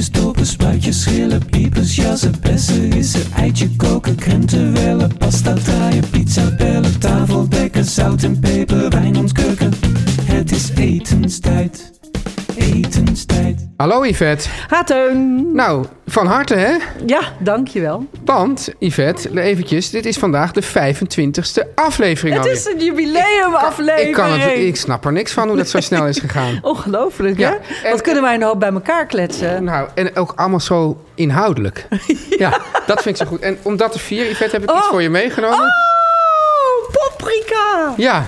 Uitjes dopen, spuitjes schillen, piepers, jassen, bessen, rissen, eitje koken, krenten wellen, pasta draaien, pizza bellen, tafel dekken, zout en peper, wijn ontkurken. Het is etenstijd, etenstijd. Hallo Yvette. Ha, Teun. Nou, van harte hè? Ja, dankjewel. Want, Yvette, eventjes, dit is vandaag de 25ste aflevering Het alweer. is een jubileumaflevering. Ik, kan het, ik snap er niks van hoe dat zo snel is gegaan. Ongelooflijk, Ja, hè? en- Wat kunnen wij een hoop bij elkaar kletsen? Nou, en ook allemaal zo inhoudelijk. ja. dat vind ik zo goed. En om dat te vieren, Yvette, heb ik iets Oh. voor je meegenomen. Oh, paprika. Ja,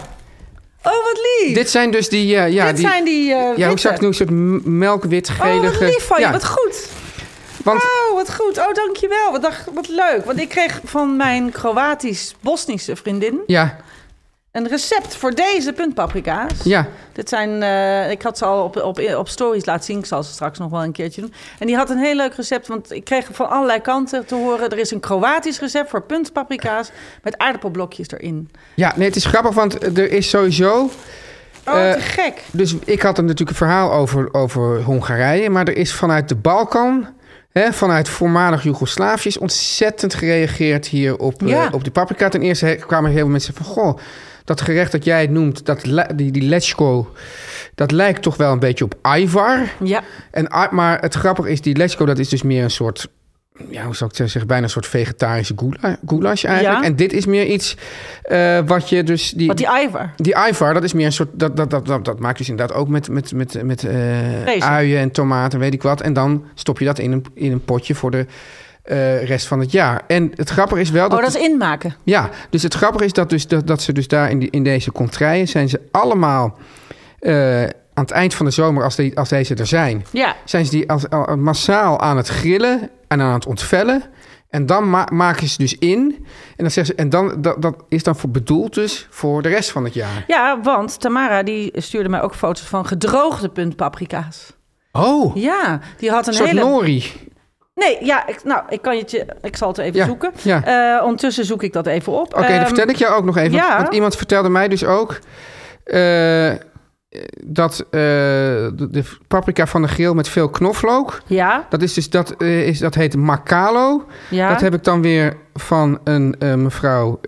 Oh, wat lief. dit zijn dus die... eh, ja, Dit die zijn die eh ja, hoe zou ik noemen? Een soort m- melkwit, Oh, wat lief van je. ja, Wat goed. Want, Oh, wat goed. Oh, dankjewel. Wat, wat leuk. Want ik kreeg van mijn Kroatisch-Bosnische vriendin... ja, een recept voor deze puntpaprika's. ja. Dit zijn, eh, ik had ze al op, op, op stories laten zien. Ik zal ze straks nog wel een keertje doen. En die had een heel leuk recept, want ik kreeg van allerlei kanten te horen. Er is een Kroatisch recept voor puntpaprika's met aardappelblokjes erin. Ja, nee, het is grappig, want er is sowieso... Oh, te Eh, gek. Dus ik had er natuurlijk een verhaal over, over Hongarije. Maar er is vanuit de Balkan, hè, vanuit voormalig Joegoslavië... is ontzettend gereageerd hier op, eh, op die paprika. Ten eerste kwamen heel veel mensen van... Goh, dat gerecht dat jij noemt, dat, die, die lechko... dat lijkt toch wel een beetje op Ivar. Ja, En, maar het grappige is, die lechko, dat is dus meer een soort... Ja, hoe zou ik het zeggen? Bijna een soort vegetarische goula- goulash eigenlijk. Ja. En dit is meer iets eh, wat je dus... Die, wat die Ivar. die Ivar, dat is meer een soort... Dat, dat, dat, dat, dat maak je dus inderdaad ook met, met, met, met eh, uien en tomaten, weet ik wat. En dan stop je dat in een, in een potje voor de eh, rest van het jaar. En het grappige is wel dat... Oh, dat is inmaken. Ja, dus het grappige is dat, dus, dat, dat ze dus daar in, die, in deze contraien... zijn ze allemaal eh, aan het eind van de zomer, als, die, als deze er zijn... Ja, zijn ze die als, al- massaal aan het grillen en aan het ontvellen... En dan ma- maken ze dus in. En, dan zeggen ze, en dan, dat, dat is dan voor bedoeld dus voor de rest van het jaar. ja want Tamara die stuurde mij ook foto's van gedroogde puntpaprika's. Oh, Ja, die had een een soort hele... nori. Nee, ja, ik, nou, ik kan je... het je- Ik zal het even Ja, zoeken. ja. Eh, ondertussen zoek ik dat even op. Oké, dan Ehm, vertel ik jou ook nog even. ja. Want iemand vertelde mij dus ook... eh, dat eh, de, de paprika van de grill met veel knoflook... Ja, Dat, is dus, dat, is, dat heet macalo. ja. Dat heb ik dan weer van een mevrouw...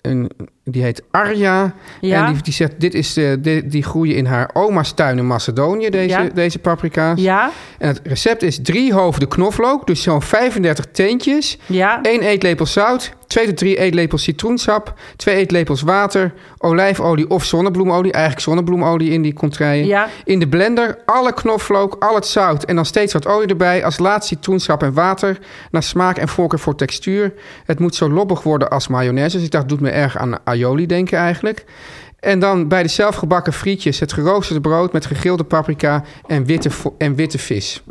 een, die heet Arja. Ja. En die, die zegt, dit is, eh, die, die groeien in haar oma's tuin in Macedonië, deze, Ja. deze paprika's. Ja, En het recept is drie hoofden knoflook, dus zo'n 35 teentjes. ja. 1 eetlepel zout, 2 tot 3 eetlepels citroensap, 2 eetlepels water, olijfolie of zonnebloemolie, eigenlijk zonnebloemolie in die contraien. Ja. In de blender alle knoflook, al het zout en dan steeds wat olie erbij. Als laatste citroensap en water, naar smaak en voorkeur voor textuur. Het moet zo lobbig worden als mayonaise. Dus ik dacht, doet me erg aan aioli denken eigenlijk. En dan bij de zelfgebakken frietjes het geroosterde brood met gegrilde paprika en witte, en witte vis.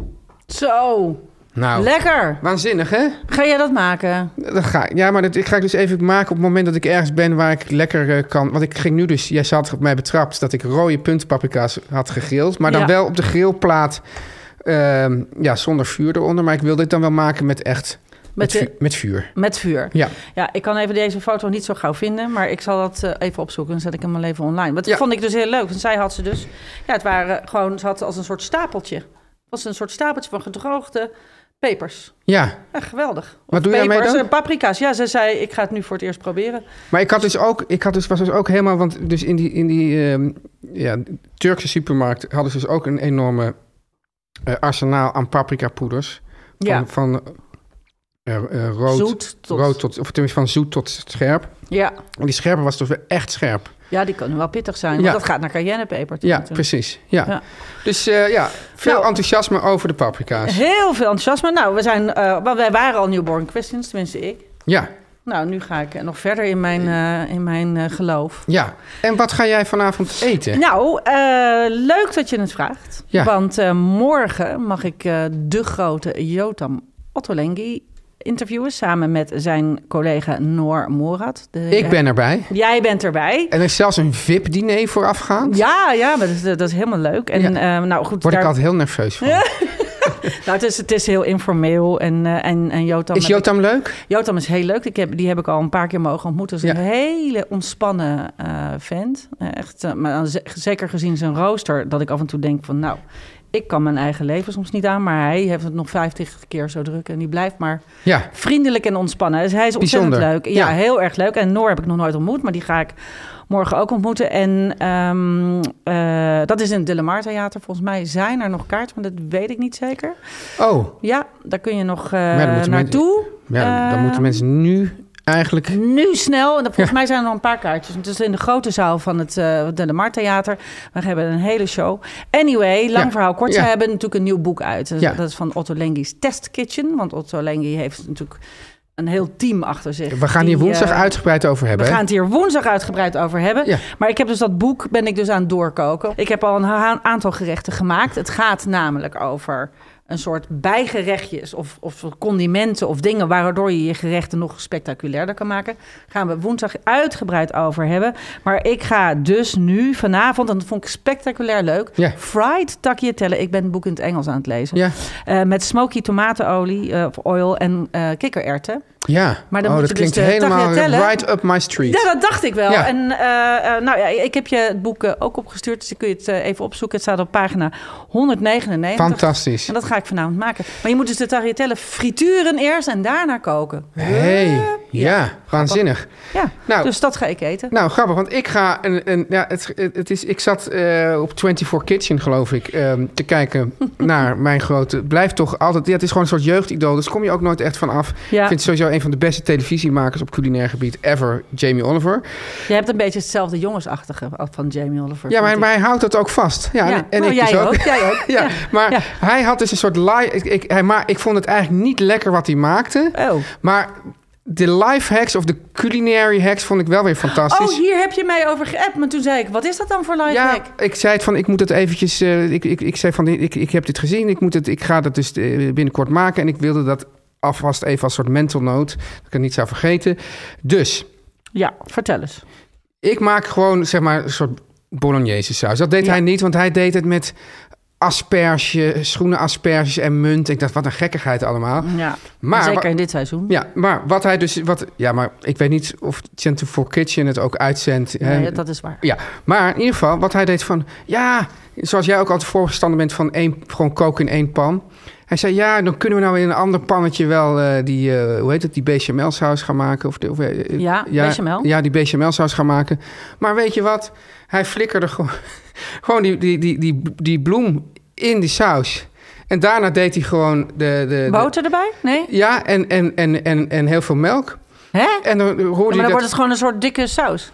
Zo, Nou, lekker. waanzinnig hè? Ga jij dat maken? Dat ga, ja, maar dat ik ga ik dus even maken op het moment dat ik ergens ben waar ik lekker eh, kan. Want ik ging nu dus, jij had op mij betrapt dat ik rode puntpaprika's had gegrild. Maar dan Ja. wel op de grillplaat, ehm, ja, zonder vuur eronder. Maar ik wil dit dan wel maken met echt, met, vuur. Met vuur. Ja, Ja, ik kan even deze foto niet zo gauw vinden, maar ik zal dat eh, even opzoeken en zet ik hem wel even online. Wat Ja. vond ik dus heel leuk. Want zij had ze dus, ja, het waren gewoon, ze had als een soort stapeltje. Het was een soort stapeltje van gedroogde pepers. ja. Ja, geweldig. Wat doe jij mee dan? paprika's. Ja, ze zei, ik ga het nu voor het eerst proberen. Maar ik had dus ook, ik had dus, was dus ook helemaal, want dus in die, in die ehm, ja, Turkse supermarkt hadden ze dus ook een enorme eh, arsenaal aan paprika poeders. Van, Ja. van eh, eh, rood, Zoet tot- rood tot, of tenminste van zoet tot scherp. Ja. En die scherpe was dus wel echt scherp. ja, die kunnen wel pittig zijn, want Ja. dat gaat naar cayennepeper. Ja, natuurlijk. precies. Ja. Ja. Dus eh, ja, veel Nou. enthousiasme over de paprika's. Heel veel enthousiasme. Nou, we zijn, wel, wij waren al Newborn Questions, tenminste ik. Ja, Nou, nu ga ik nog verder in mijn, in mijn geloof. ja. En wat ga jij vanavond eten? Nou, leuk dat je het vraagt. Ja. Want morgen mag ik de grote Jotam Ottolenghi interviewen... samen met zijn collega Noor Morad. De- Ik ben erbij. Jij bent erbij. En er is zelfs een VIP-diner voorafgaand. Ja, ja, maar dat is, dat is helemaal leuk. En Ja. eh, nou goed, Word ik altijd heel nerveus van. nou, het, is, het is heel informeel. En, eh, en, en Jotam... Is ik- Jotam leuk? Jotam is heel leuk. Ik heb, die heb ik al een paar keer mogen ontmoeten. Dat is Ja. een hele ontspannen eh, vent. Echt, maar zeker gezien zijn rooster, dat ik af en toe denk van... nou, Ik kan mijn eigen leven soms niet aan, maar hij heeft het nog 50 keer zo druk. En die blijft maar Ja, vriendelijk en ontspannen. Dus hij is ontzettend Bijzonder. leuk. Ja, Ja. heel erg leuk. En Noor heb ik nog nooit ontmoet, maar die ga ik morgen ook ontmoeten. En ehm, eh, dat is in het De Lamar Theater. Volgens mij zijn er nog kaarten, maar dat weet ik niet zeker. oh, Ja, daar kun je nog moeten naartoe. ja, dan moeten mensen nu eigenlijk... Nu snel. En volgens Ja. mij zijn er nog een paar kaartjes. Het is in de grote zaal van het eh De Lamar Theater. We hebben een hele show. Anyway, lang Ja. verhaal kort. Ze hebben natuurlijk een nieuw boek uit. Dat- Ja. Dat is van Otto Lengi's Test Kitchen. Want Otto Lengi heeft natuurlijk een heel team achter zich. We gaan die, hier woensdag eh, uitgebreid over We hebben. hè? gaan het hier woensdag uitgebreid over hebben. Ja. Maar ik heb dus dat boek, ben ik dus aan het doorkoken. Ik heb al een aantal gerechten gemaakt. Het gaat namelijk over een soort bijgerechtjes of, of condimenten of dingen waardoor je je gerechten nog spectaculairder kan maken. Gaan we woensdag uitgebreid over hebben. Maar ik ga dus nu vanavond, en dat vond ik spectaculair leuk, fried tagliatelle. Ik ben het boek in het Engels aan het lezen. Eh, met smoky tomatenolie eh, of oil en eh kikkererwten. Ja. Maar dan oh, dat dus klinkt helemaal right up my street. Ja, dat dacht ik wel. Ja. En eh, eh, nou ja, ik heb je het boek eh, ook opgestuurd, dus dan kun je het even opzoeken. Het staat op pagina 199. Fantastisch. En dat ga ik vanavond maken. Maar je moet dus de tagliatelle frituren eerst en daarna koken. hey, ja, waanzinnig. Ja, Nou, dus dat ga ik eten. Nou, grappig, want ik ga. Een, een, ja, het, het is, ik zat op 24 Kitchen, geloof ik, ehm, te kijken naar mijn grote. Blijft toch altijd. Ja, het is gewoon een soort jeugdidool, dus kom je ook nooit echt van af. Ja. Ik vind het sowieso een van de beste televisiemakers op culinair gebied ever, Jamie Oliver. Je hebt een beetje hetzelfde jongensachtige van Jamie Oliver. Ja, maar, maar hij houdt dat ook vast. Ja, Ja. en, en Nou, ik jij dus ook. ook, jij ook. ja, Ja. maar Ja. hij had dus een soort live. Ik, ik, hij ma ik vond het eigenlijk niet lekker wat hij maakte. Oh. Maar de life hacks of de culinary hacks vond ik wel weer fantastisch. oh, hier heb je mij over geappt. Maar toen zei ik, wat is dat dan voor life Ja, hack? ik zei het van, ik moet het eventjes... eh, ik, ik, ik zei van, ik, ik heb dit gezien, ik, moet het, ik ga dat dus eh, binnenkort maken. En ik wilde dat alvast even als soort mental note, dat ik het niet zou vergeten. Dus, Ja, vertel eens. ik maak gewoon, zeg maar, een soort bolognese saus. Dat deed Ja. hij niet, want hij deed het met asperge, schoenen asperges en munt. Ik dacht, wat een gekkigheid allemaal. Ja, Maar- zeker in dit seizoen. Ja, maar wat hij dus... Wat, ja, maar ik weet niet of Center for Kitchen het ook uitzendt. hè. Nee, dat is waar. Ja, maar in ieder geval, wat hij deed van... Ja, zoals jij ook altijd voorstander bent van één, gewoon koken in één pan. Hij zei, ja, dan kunnen we nou in een ander pannetje wel eh, die, eh, hoe heet het, die bechamel-saus gaan maken. Of, de- of, eh, Ja, bechamel. Ja, die bechamel-saus gaan maken. Maar weet je wat? Hij flikkerde gewoon, gewoon die, die, die, die, die bloem in die saus. En daarna deed hij gewoon de... de, de Boter erbij? Nee? ja, en, en, en, en, en heel veel melk. Hè? En dan hoorde Ja, maar dan dat... wordt het gewoon een soort dikke saus.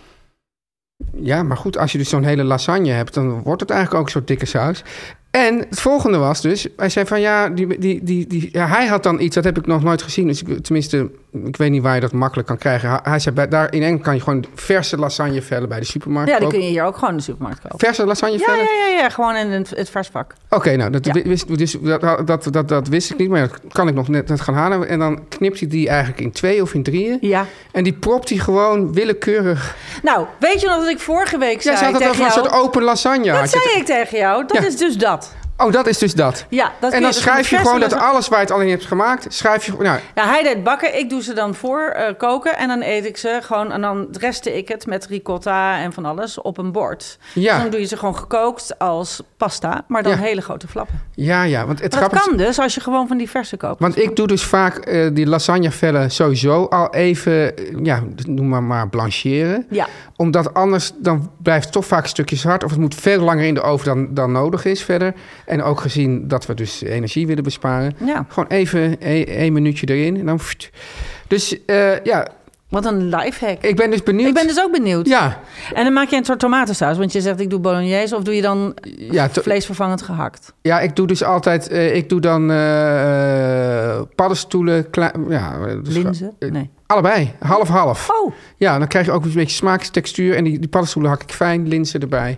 Ja, maar goed, als je dus zo'n hele lasagne hebt, dan wordt het eigenlijk ook een soort dikke saus. En het volgende was dus, hij zei van ja, die, die, die, die, ja hij had dan iets, dat heb ik nog nooit gezien. Dus ik, tenminste, ik weet niet waar je dat makkelijk kan krijgen. Hij, hij zei, bij, daar in Engeland kan je gewoon verse lasagne vellen bij de supermarkt. Ja, die kopen. kun je hier ook gewoon in de supermarkt kopen. Verse lasagne Ja, vellen? ja, ja, ja, gewoon in het, het versvak. Oké, nou, dat, Ja. wist, dus, dat, dat, dat, dat wist ik niet, maar dat kan ik nog net, net gaan halen. En dan knipt hij die eigenlijk in twee of in drieën. Ja. En die propt hij gewoon willekeurig. Nou, weet je nog dat ik vorige week zei Jij zei dat tegen over een soort open lasagne. Dat had zei ik tegen jou. Dat Ja. is dus dat. Oh, dat is dus dat. Ja, dat en je dan dus schrijf je gewoon dat alles waar je het al in hebt gemaakt, schrijf je... Nou, Ja, hij deed bakken. Ik doe ze dan voor eh, koken. En dan eet ik ze gewoon. En dan restte ik het met ricotta en van alles op een bord. Ja. Dus dan doe je ze gewoon gekookt als pasta. Maar dan Ja. hele grote flappen. ja, ja, want het dat kan dus als je gewoon van die verse koopt. Want ik doe dus vaak eh, die lasagnevellen sowieso al even, eh, ja, noem maar maar blancheren. Ja, Omdat anders, dan blijft het toch vaak stukjes hard. Of het moet veel langer in de oven dan, dan nodig is verder. En ook gezien dat we dus energie willen besparen. ja. Gewoon even een, één minuutje erin en dan... Dus eh, ja, Wat een lifehack. ik ben dus benieuwd. Ik ben dus ook benieuwd. Ja, En dan maak je een soort tomatensaus. Want je zegt ik doe bolognese. Of doe je dan ja, to- vleesvervangend gehakt? Ja, ik doe dus altijd, eh, ik doe dan eh, eh, paddenstoelen, ja, dus Linzen? eh, Nee. allebei, half-half. Oh, Ja, dan krijg je ook een beetje smaakstextuur en die, die paddenstoelen hak ik fijn, linzen erbij.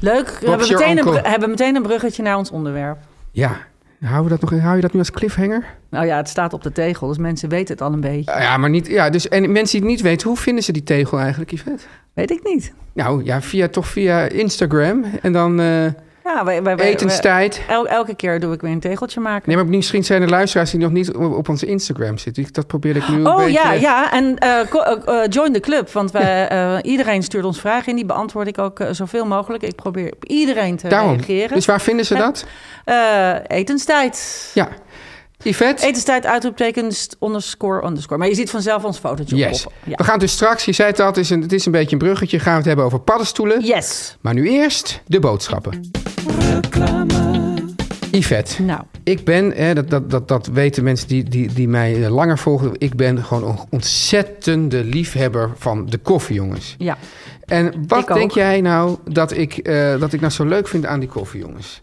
Leuk. We hebben meteen, een, hebben meteen een bruggetje naar ons onderwerp. Ja, hou je dat nog, hou je dat nu als cliffhanger? Nou ja, het staat op de tegel. Dus mensen weten het al een beetje. Ja, maar niet, ja, dus en mensen die het niet weten, hoe vinden ze die tegel eigenlijk, Yvette? Weet ik niet. Nou, ja, via toch via Instagram en dan. eh, Ja, wij, wij, wij- Etenstijd. el- elke keer doe ik weer een tegeltje maken. Nee, maar misschien zijn er luisteraars die nog niet op, op onze Instagram zitten. Dat probeer ik nu een Oh beetje... ja, ja. En eh, eh, eh, join the club. Want wij, iedereen stuurt ons vragen in. Die beantwoord ik ook zoveel mogelijk. Ik probeer op iedereen te Daarom. reageren. Dus waar vinden ze dat? Etenstijd. Ja. Yvette? Etenstijd, uitroepteken, underscore, underscore. Maar je ziet vanzelf ons fotootje Yes. op. Ja. We gaan dus straks, je zei het al, het is, een, het is een beetje een bruggetje. Gaan we het hebben over paddenstoelen. Yes. Maar nu eerst de boodschappen. Yvette, Nou, ik ben, hè, dat, dat, dat, dat weten mensen die, die, die mij eh, langer volgen... ik ben gewoon een ontzettende liefhebber van de koffie, jongens. ja. En wat Ik ook. denk jij nou dat ik, eh, dat ik nou zo leuk vind aan die koffie, jongens?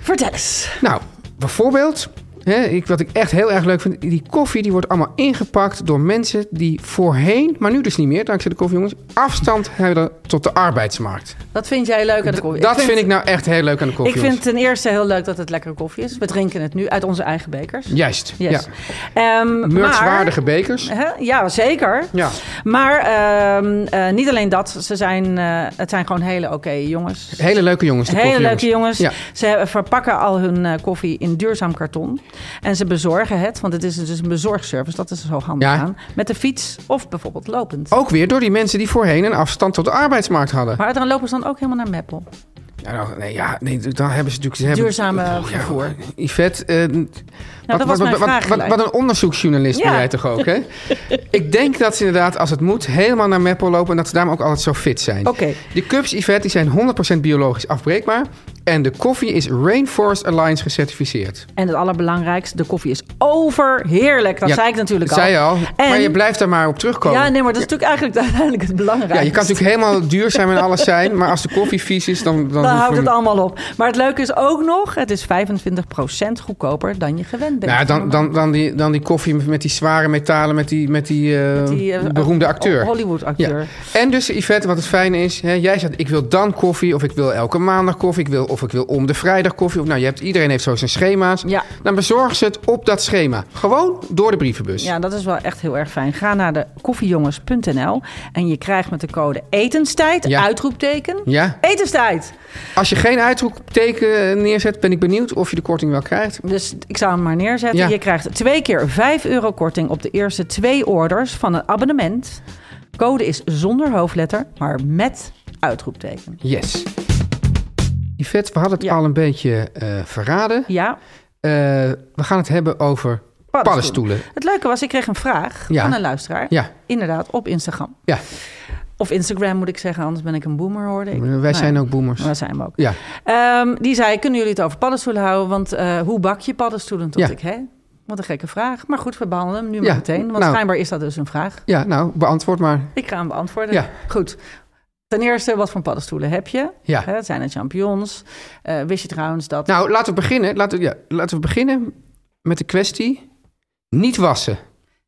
Vertel eens. Nou, bijvoorbeeld, hè, ik, wat ik echt heel erg leuk vind... die koffie die wordt allemaal ingepakt door mensen die voorheen... maar nu dus niet meer, dankzij de koffie, jongens... afstand hebben tot de arbeidsmarkt. Dat vind jij leuk aan de koffie? dat vind, ik nou echt heel leuk aan de koffie, Ik vind ten eerste heel leuk dat het lekkere koffie is. We drinken het nu uit onze eigen bekers. Juist, Yes. ja. Ehm, Merchwaardige bekers. Ja, zeker. Ja. Maar ehm, eh, niet alleen dat. Ze zijn, eh, het zijn gewoon hele oké jongens. Hele leuke jongens, de Hele leuke jongens. Ja. Ze verpakken al hun eh, koffie in duurzaam karton. En ze bezorgen het, want het is dus een bezorgservice. Dat is zo handig Ja. aan. Met de fiets of bijvoorbeeld lopend. Ook weer door die mensen die voorheen een afstand tot de arbeidsmarkt hadden. Maar dan lopen ze dan ook helemaal naar Meppel. Ja, nou, nee, ja, nee, dan hebben ze natuurlijk... Ze hebben, Duurzame Ja, vervoer. Yvette, wat, dat was wat, mijn wat, een onderzoeksjournalist ben jij toch ook, hè? Ik denk dat ze inderdaad, als het moet, helemaal naar Meppel lopen... en dat ze daarom ook altijd zo fit zijn. Oké. Die cups, Yvette, die zijn 100% biologisch afbreekbaar... en de koffie is Rainforest Alliance gecertificeerd. En het allerbelangrijkste, de koffie is overheerlijk. Dat Ja, zei ik natuurlijk dat al. zei je al, En- maar je blijft daar maar op terugkomen. Ja, nee, maar dat is natuurlijk eigenlijk uiteindelijk het belangrijkste. Ja, je kan natuurlijk helemaal duurzaam en alles zijn... maar als de koffie vies is, dan... Dan, Dan houdt het allemaal op. Maar het leuke is ook nog, het is 25% goedkoper dan je gewend Nou, dan, dan, dan, die, dan die koffie met die zware metalen met die, met die, eh, Die, eh, beroemde acteur. Hollywood-acteur. Ja. En dus, Yvette, wat het fijne is... Hè, jij zegt, ik wil dan koffie, of ik wil elke maandag koffie... Ik wil, of ik wil om de vrijdag koffie. Of, nou, je hebt, iedereen heeft zo zijn schema's. Ja. Dan bezorgen ze het op dat schema. Gewoon door de brievenbus. Ja, dat is wel echt heel erg fijn. Ga naar de koffiejongens.nl en je krijgt met de code etenstijd, Ja. uitroepteken, Ja? etenstijd. Als je geen uitroepteken neerzet, ben ik benieuwd of je de korting wel krijgt. Dus ik zou hem maar neerzetten. Ja. Je krijgt twee keer 5 euro korting op de eerste twee orders van een abonnement. Code is zonder hoofdletter, maar met uitroepteken. Yes. Yvette, we hadden het Ja. al een beetje eh, verraden. Ja, Eh, we gaan het hebben over paddenstoelen. Het leuke was, ik kreeg een vraag Ja. van een luisteraar. Ja, Inderdaad, op Instagram. ja. Of Instagram moet ik zeggen, anders ben ik een boomer, hoorde ik. wij Nou zijn ook boomers. Wij zijn we ook. Ja. Ehm, die zei, kunnen jullie het over paddenstoelen houden? Want eh, hoe bak je paddenstoelen? Tot Ja. ik, hè? Wat een gekke vraag. Maar goed, we behandelen hem nu Ja, maar meteen. Want nou. schijnbaar is dat dus een vraag. ja, nou, beantwoord maar. Ik ga hem beantwoorden. Ja. Goed. Ten eerste, wat voor paddenstoelen heb je? Ja. Hè, zijn het champignons? Eh, wist je trouwens dat... Nou, laten we beginnen. Laten we, ja, laten we beginnen met de kwestie niet wassen.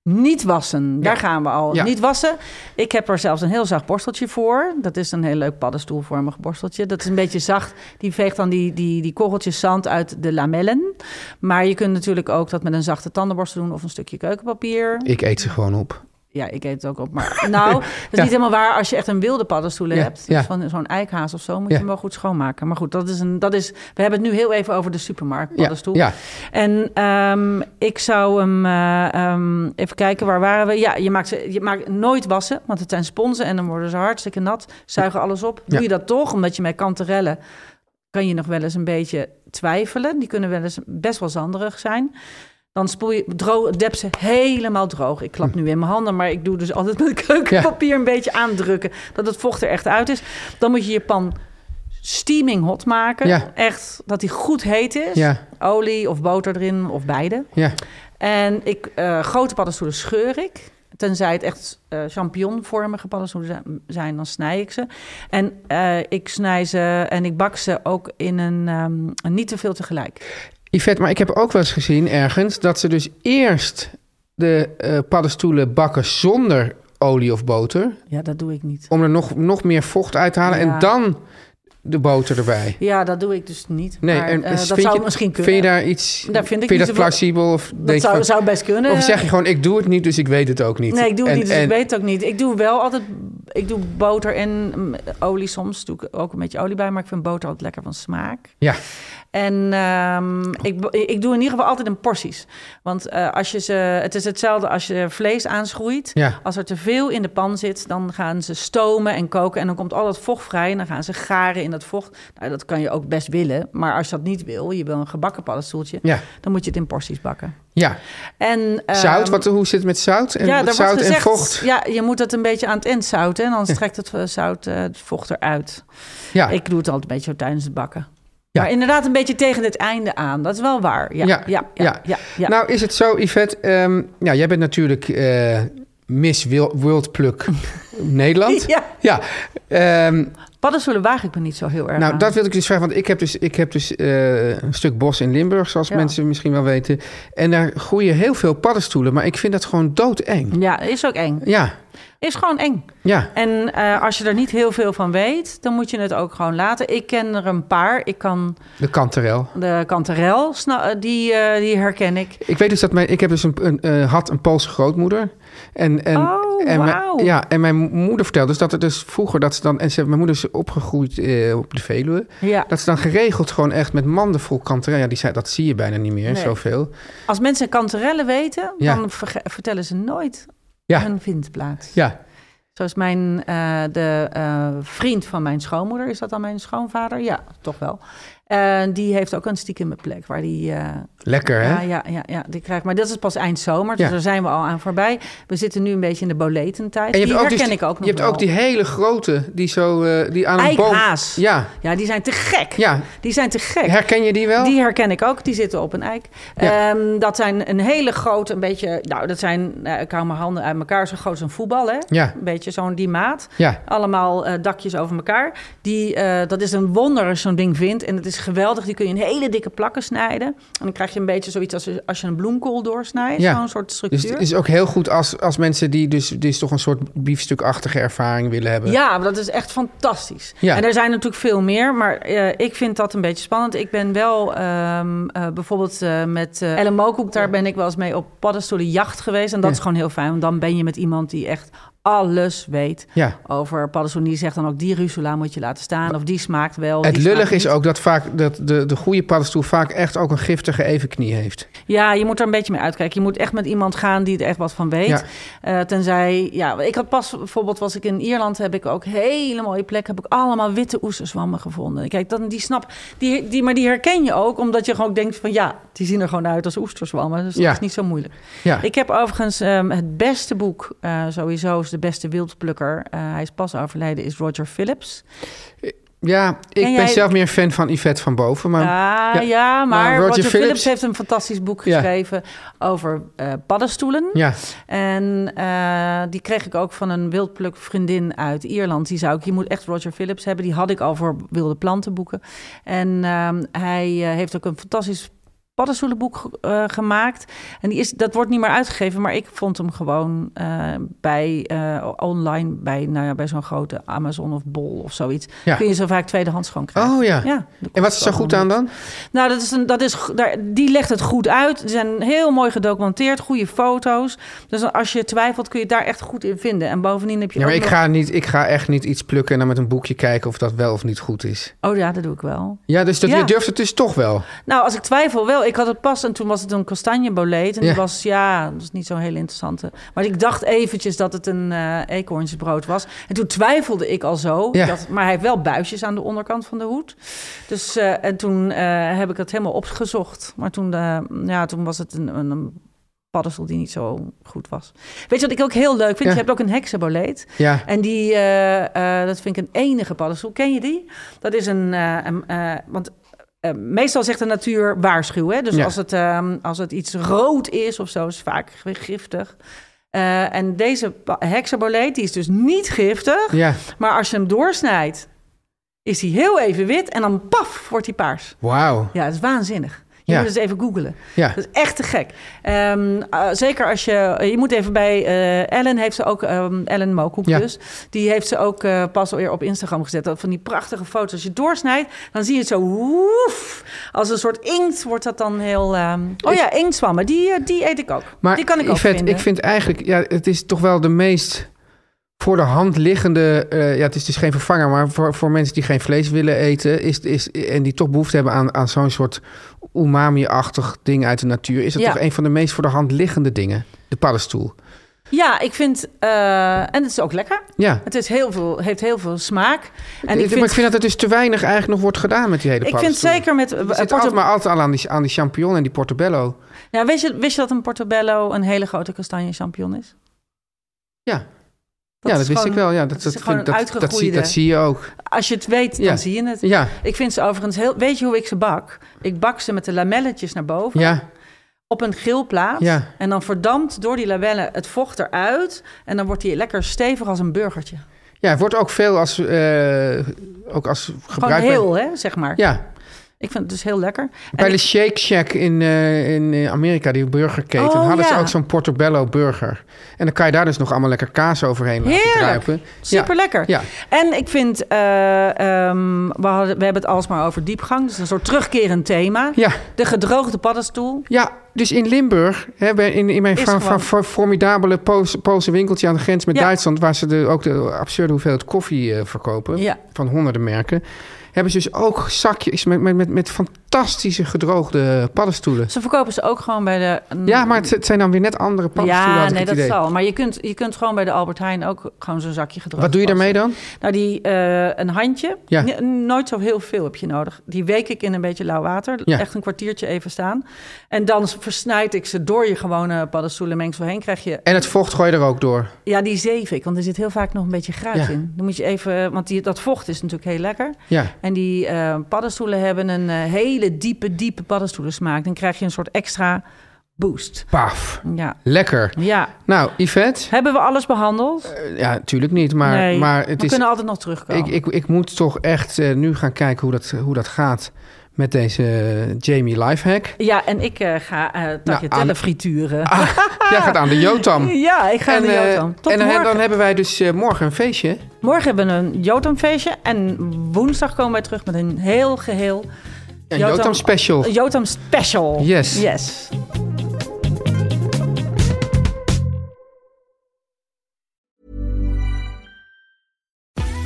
Niet wassen, daar Ja. gaan we al. Ja. Niet wassen. Ik heb er zelfs een heel zacht borsteltje voor. Dat is een heel leuk paddenstoelvormig borsteltje. Dat is een beetje zacht. Die veegt dan die, die, die korreltjes zand uit de lamellen. Maar je kunt natuurlijk ook dat met een zachte tandenborstel doen... of een stukje keukenpapier. Ik eet ze gewoon op. Ja, ik eet het ook op. Maar nou, dat is Ja. niet helemaal waar als je echt een wilde paddenstoelen Ja, hebt. ja. Dus van zo'n eikhaas of zo moet je hem wel goed schoonmaken. Maar goed, dat is een, dat is, we hebben het nu heel even over de supermarkt paddenstoel. ja. En ehm, ik zou hem eh, ehm, even kijken, waar waren we? Ja, je maakt, ze, je maakt nooit wassen, want het zijn sponsen en dan worden ze hartstikke nat. Zuigen alles op. Doe je dat toch, omdat je met kanterellen kan je nog wel eens een beetje twijfelen. Die kunnen wel eens best wel zanderig zijn. Dan spoel je, droog, dep ze helemaal droog. Ik klap nu in mijn handen, maar ik doe dus altijd met keukenpapier een beetje aandrukken. Dat het vocht er echt uit is. Dan moet je je pan steaming hot maken. Ja. Echt, dat die goed heet is. Ja, Olie of boter erin, of beide. ja. En ik, eh, grote paddenstoelen scheur ik. Tenzij het echt eh champignonvormige paddenstoelen zijn, zijn, dan snij ik ze. En eh, ik snij ze en ik bak ze ook in een, ehm, niet te veel tegelijk. Yvette, maar ik heb ook wel eens gezien ergens... dat ze dus eerst de eh, paddenstoelen bakken zonder olie of boter... Ja, dat doe ik niet. om er nog, nog meer vocht uit te halen... Ja. en dan de boter erbij. Ja, dat doe ik dus niet. Nee, maar, en eh, vind dat zou je, misschien kunnen. Vind je daar iets... Daar vind ik vind je dat plausibel? Of, dat zou, van- zou best kunnen. of zeg je gewoon, ik doe het niet, dus ik weet het ook niet? Nee, ik doe het En- niet, dus en- ik weet het ook niet. Ik doe wel altijd ik doe boter en mm, olie soms. Doe ik ook een beetje olie bij, maar ik vind boter altijd lekker van smaak. Ja, En ehm, ik, ik doe in ieder geval altijd in porties. Want eh, als je ze, het is hetzelfde als je vlees aanschroeit. Ja. Als er te veel in de pan zit, dan gaan ze stomen en koken. En dan komt al dat vocht vrij. En dan gaan ze garen in dat vocht. Nou, dat kan je ook best willen. Maar als je dat niet wil, je wil een gebakken paddenstoeltje. ja, Dan moet je het in porties bakken. Ja. En, ehm, Zout, wat, hoe zit het met zout? En ja, zout gezegd, en vocht? Ja, je moet het een beetje aan het eind zouten. En dan trekt het eh, zout eh, het vocht eruit. Ja, Ik doe het altijd een beetje zo tijdens het bakken. Ja. Maar inderdaad een beetje tegen het einde aan. Dat is wel waar. Ja, Ja, ja, ja, ja. ja, ja. Nou, is het zo, Yvette? ehm, ja, jij bent natuurlijk eh, Miss Wil- World Pluk Nederland. Ja. Ja. ehm, Paddenstoelen waag ik me niet zo heel erg nou, aan. dat wil ik dus vragen. Want ik heb dus, ik heb dus eh, een stuk bos in Limburg, zoals Ja. mensen misschien wel weten. En daar groeien heel veel paddenstoelen. Maar ik vind dat gewoon doodeng. Ja, is ook eng. Ja, Is gewoon eng. ja, En eh, als je er niet heel veel van weet, dan moet je het ook gewoon laten. Ik ken er een paar. Ik kan de kanterel. de kanterel, eh, die, eh, die herken ik. Ik weet dus dat mijn, ik heb dus een, een, eh, had een Poolse grootmoeder. En, en, Oh, en mijn- ja, en mijn moeder vertelde dus dat er dus vroeger dat ze dan en ze, mijn moeder is opgegroeid eh, op de Veluwe, Ja. dat ze dan geregeld gewoon echt met manden vol kanterel. Ja, die zei dat zie je bijna niet meer Nee. zoveel. Als mensen kanterellen weten, Ja. dan vertellen ze nooit Ja. hun vindplaats. Ja, Zoals mijn, eh, de eh, vriend van mijn schoonmoeder, is dat dan mijn schoonvader? Ja, toch wel. Eh, die heeft ook een stiekeme plek waar die... eh, lekker hè? ja, ja, ja, ja, die krijgt. Maar dat is pas eind zomer, dus Ja. daar zijn we al aan voorbij. We zitten nu een beetje in de boletentijd. En je die hebt ook, herken dus, ik ook nog je hebt wel. ook die hele grote die zo eh, die aan een boom. Ja, Ja, die zijn te gek. ja. Die zijn te gek. Herken je die wel? Die herken ik ook, die zitten op een eik. Ja. Ehm, dat zijn een hele grote, een beetje, nou, dat zijn, ik hou mijn handen uit elkaar, zo groot als een voetbal, hè? Ja, Een beetje zo'n die maat. ja. Allemaal dakjes over elkaar. Die, dat is een wonder als zo'n ding vindt. En het is geweldig. Die kun je in hele dikke plakken snijden. En dan krijg je een beetje zoiets als als je een bloemkool doorsnijdt. Ja. Zo'n soort Dus structuur. het is ook heel goed als, als mensen die dus, dus toch een soort biefstukachtige ervaring willen hebben. Ja, dat is echt fantastisch. Ja. En er zijn natuurlijk veel meer, maar eh, ik vind dat een beetje spannend. Ik ben wel ehm, eh, bijvoorbeeld eh, met Ellen Mokoek, daar ben ik wel eens mee op paddenstoelenjacht geweest. En dat Ja. is gewoon heel fijn, want dan ben je met iemand die echt alles weet Ja. over paddenstoelen. Die zegt dan ook, die rusula moet je laten staan, of die smaakt wel. Het lullig is ook dat vaak dat de, de goede paddenstoel vaak echt ook een giftige evenknie heeft. Ja, je moet er een beetje mee uitkijken. Je moet echt met iemand gaan die er echt wat van weet. Ja. Eh, tenzij, ja, ik had pas bijvoorbeeld, was ik in Ierland, heb ik ook hele mooie plekken, heb ik allemaal witte oesterzwammen gevonden. Kijk, dan die snap, die, die, maar die herken je ook, omdat je gewoon denkt van ja, die zien er gewoon uit als oesterzwammen. Dus dat Ja. is niet zo moeilijk. Ja. Ik heb overigens ehm, het beste boek, eh, sowieso de beste wildplukker. Eh, hij is pas overleden, is Roger Phillips. Ja, ik ben zelf meer fan van Yvette van Boven. Maar ja, ja. ja, maar, Maar Roger Roger, Phillips, Phillips- heeft een fantastisch boek Ja. geschreven over eh, paddenstoelen. ja, En eh, die kreeg ik ook van een wildpluk vriendin uit Ierland. Die zei ook, je moet echt Roger Phillips hebben. Die had ik al voor wilde plantenboeken. En ehm, hij heeft ook een fantastisch paddenstoelenboek eh, gemaakt. En die is, dat wordt niet meer uitgegeven, maar ik vond hem gewoon eh, bij eh, online bij, nou ja, bij zo'n grote Amazon of Bol of zoiets. Ja. Kun je zo vaak tweedehands gewoon krijgen. Oh ja. Ja, En wat is er zo goed aan dan? nou, dat is een, dat is, daar, die legt het goed uit. Ze zijn heel mooi gedocumenteerd, goede foto's. Dus als je twijfelt, kun je het daar echt goed in vinden. En bovendien heb je Ja, maar ik nog- ga, niet, ik ga echt niet iets plukken en dan met een boekje kijken of dat wel of niet goed is. Oh ja, dat doe ik wel. Ja, dus dat, Ja. je durft het dus toch wel. Nou, als ik twijfel wel. Ik had het pas en toen was het een kastanjeboleet. En Ja. die was, ja, dat is niet zo'n heel interessante. Maar ik dacht eventjes dat het een eh eekhoornsbrood was. En toen twijfelde ik al zo. Ja. Dat, maar hij heeft wel buisjes aan de onderkant van de hoed. Dus, eh, en toen eh, heb ik het helemaal opgezocht. Maar toen, ja, toen was het een, een, paddenstoel die niet zo goed was. Weet je wat ik ook heel leuk vind? Ja. Je hebt ook een heksenboleet. Ja, En die, dat vind ik een enige paddenstoel. Ken je die? Dat is een, een, eh, want eh, meestal zegt de natuur waarschuw. Hè? Dus Ja. als, het, ehm, als het iets rood is of zo, is het vaak giftig. Eh, en deze heksenboleet, die is dus niet giftig. ja. Maar als je hem doorsnijdt, is hij heel even wit en dan paf, wordt hij paars. Wauw. Ja, dat is waanzinnig. Je Ja. moet het eens even googlen. Ja. Dat is echt te gek. Ehm, eh, zeker als je... eh, Je moet even bij... eh, Ellen heeft ze ook... ehm, Ellen Mokoek Ja. dus. Die heeft ze ook eh, pas alweer op Instagram gezet. Dat Van die prachtige foto's. Als je doorsnijdt, dan zie je het zo... Woef, als een soort inkt wordt dat dan heel... ehm, Oh ja, inktzwammen. Die, die eet ik ook. Maar die kan ik ook vinden. ik vind eigenlijk, ja, het is toch wel de meest voor de hand liggende... ja, het is dus geen vervanger, maar voor, voor mensen die geen vlees willen eten... Is, is, en die toch behoefte hebben aan, aan zo'n soort umami-achtig ding uit de natuur... is het Ja. toch een van de meest voor de hand liggende dingen. De paddenstoel. Ja, ik vind... eh, en het is ook lekker. Ja. Het is heel veel, heeft heel veel smaak. En ik maar vind, ik vind dat er dus te weinig eigenlijk nog wordt gedaan met die hele ik vind paddenstoel. zeker met... Het eh, zit altijd maar altijd al aan die, aan die champignon en die portobello. ja, wist, je, wist je dat een portobello een hele grote kastanje champignon is? Ja, Dat ja dat wist gewoon- ik wel. Ja, dat, dat dat, gewoon vind- dat, dat, zie, uitgegroeide- dat zie je ook. Als je het weet, dan Ja. zie je het. Ja, Ik vind ze overigens heel... Weet je hoe ik ze bak? Ik bak ze met de lamelletjes naar boven. ja, Op een grillplaat. Ja. En dan verdampt door die labellen het vocht eruit. En dan wordt die lekker stevig als een burgertje. ja, het wordt ook veel als, eh, ook als Gewoon gebruik. heel, hè, zeg maar. Ja, Ik vind het dus heel lekker. bij En de ik- Shake Shack in, eh, in eh, Amerika, die burgerketen, Oh, hadden ze ook zo'n portobello burger. En dan kan je daar dus nog allemaal lekker kaas overheen laten Heerlijk. druipen. Super lekker. Ja. En ik vind, eh, ehm, we, hadden, we hebben het alsmaar over diepgang. Dus een soort terugkerend thema. Ja, De gedroogde paddenstoel. ja, dus in Limburg, hè, in, in mijn fa- gewoon- fa- formidabele Poolse, Poolse winkeltje aan de grens met Ja. Duitsland, waar ze de, ook de absurde hoeveelheid koffie eh, verkopen, Ja. van honderden merken, hebben ze dus ook zakjes met, met, met, met fantastische gedroogde paddenstoelen. Ze verkopen ze ook gewoon bij de... Ja, maar het, het zijn dan weer net andere paddenstoelen. Ja, nee, dat idee. zal. Maar je kunt, je kunt gewoon bij de Albert Heijn ook gewoon zo'n zakje gedroogd Wat doe je daarmee dan? Nou, die, eh, een handje. Ja. Nooit zo heel veel heb je nodig. Die week ik in een beetje lauw water. Ja. Echt een kwartiertje even staan. En dan versnijd ik ze door je gewone paddenstoelenmengsel heen. Krijg je, En het vocht gooi je er ook door. ja, die zeef ik. Want er zit heel vaak nog een beetje gruit Ja. in. Dan moet je even, want die, dat vocht is natuurlijk heel lekker. Ja, En die eh, paddenstoelen hebben een eh, hele diepe, diepe paddenstoelen smaak. Dan krijg je een soort extra boost. paf. Ja. Lekker. Ja. Nou, Yvette? Hebben we alles behandeld? eh, Ja, natuurlijk niet. Maar, nee, maar het we is, kunnen altijd nog terugkomen. ik, ik, ik moet toch echt eh, nu gaan kijken hoe dat, hoe dat gaat met deze eh, Jamie Lifehack. Ja, en ik ga eh tagliatelle aan- frituren. Ah, jij gaat aan de Jotam. Ja, ik ga en naar de Jotam. Tot en dan, morgen. dan hebben wij dus morgen een feestje. Morgen hebben we een Jotam-feestje. En woensdag komen wij terug met een heel geheel Een Jotam, special. een Jotam special. Yes. Yes.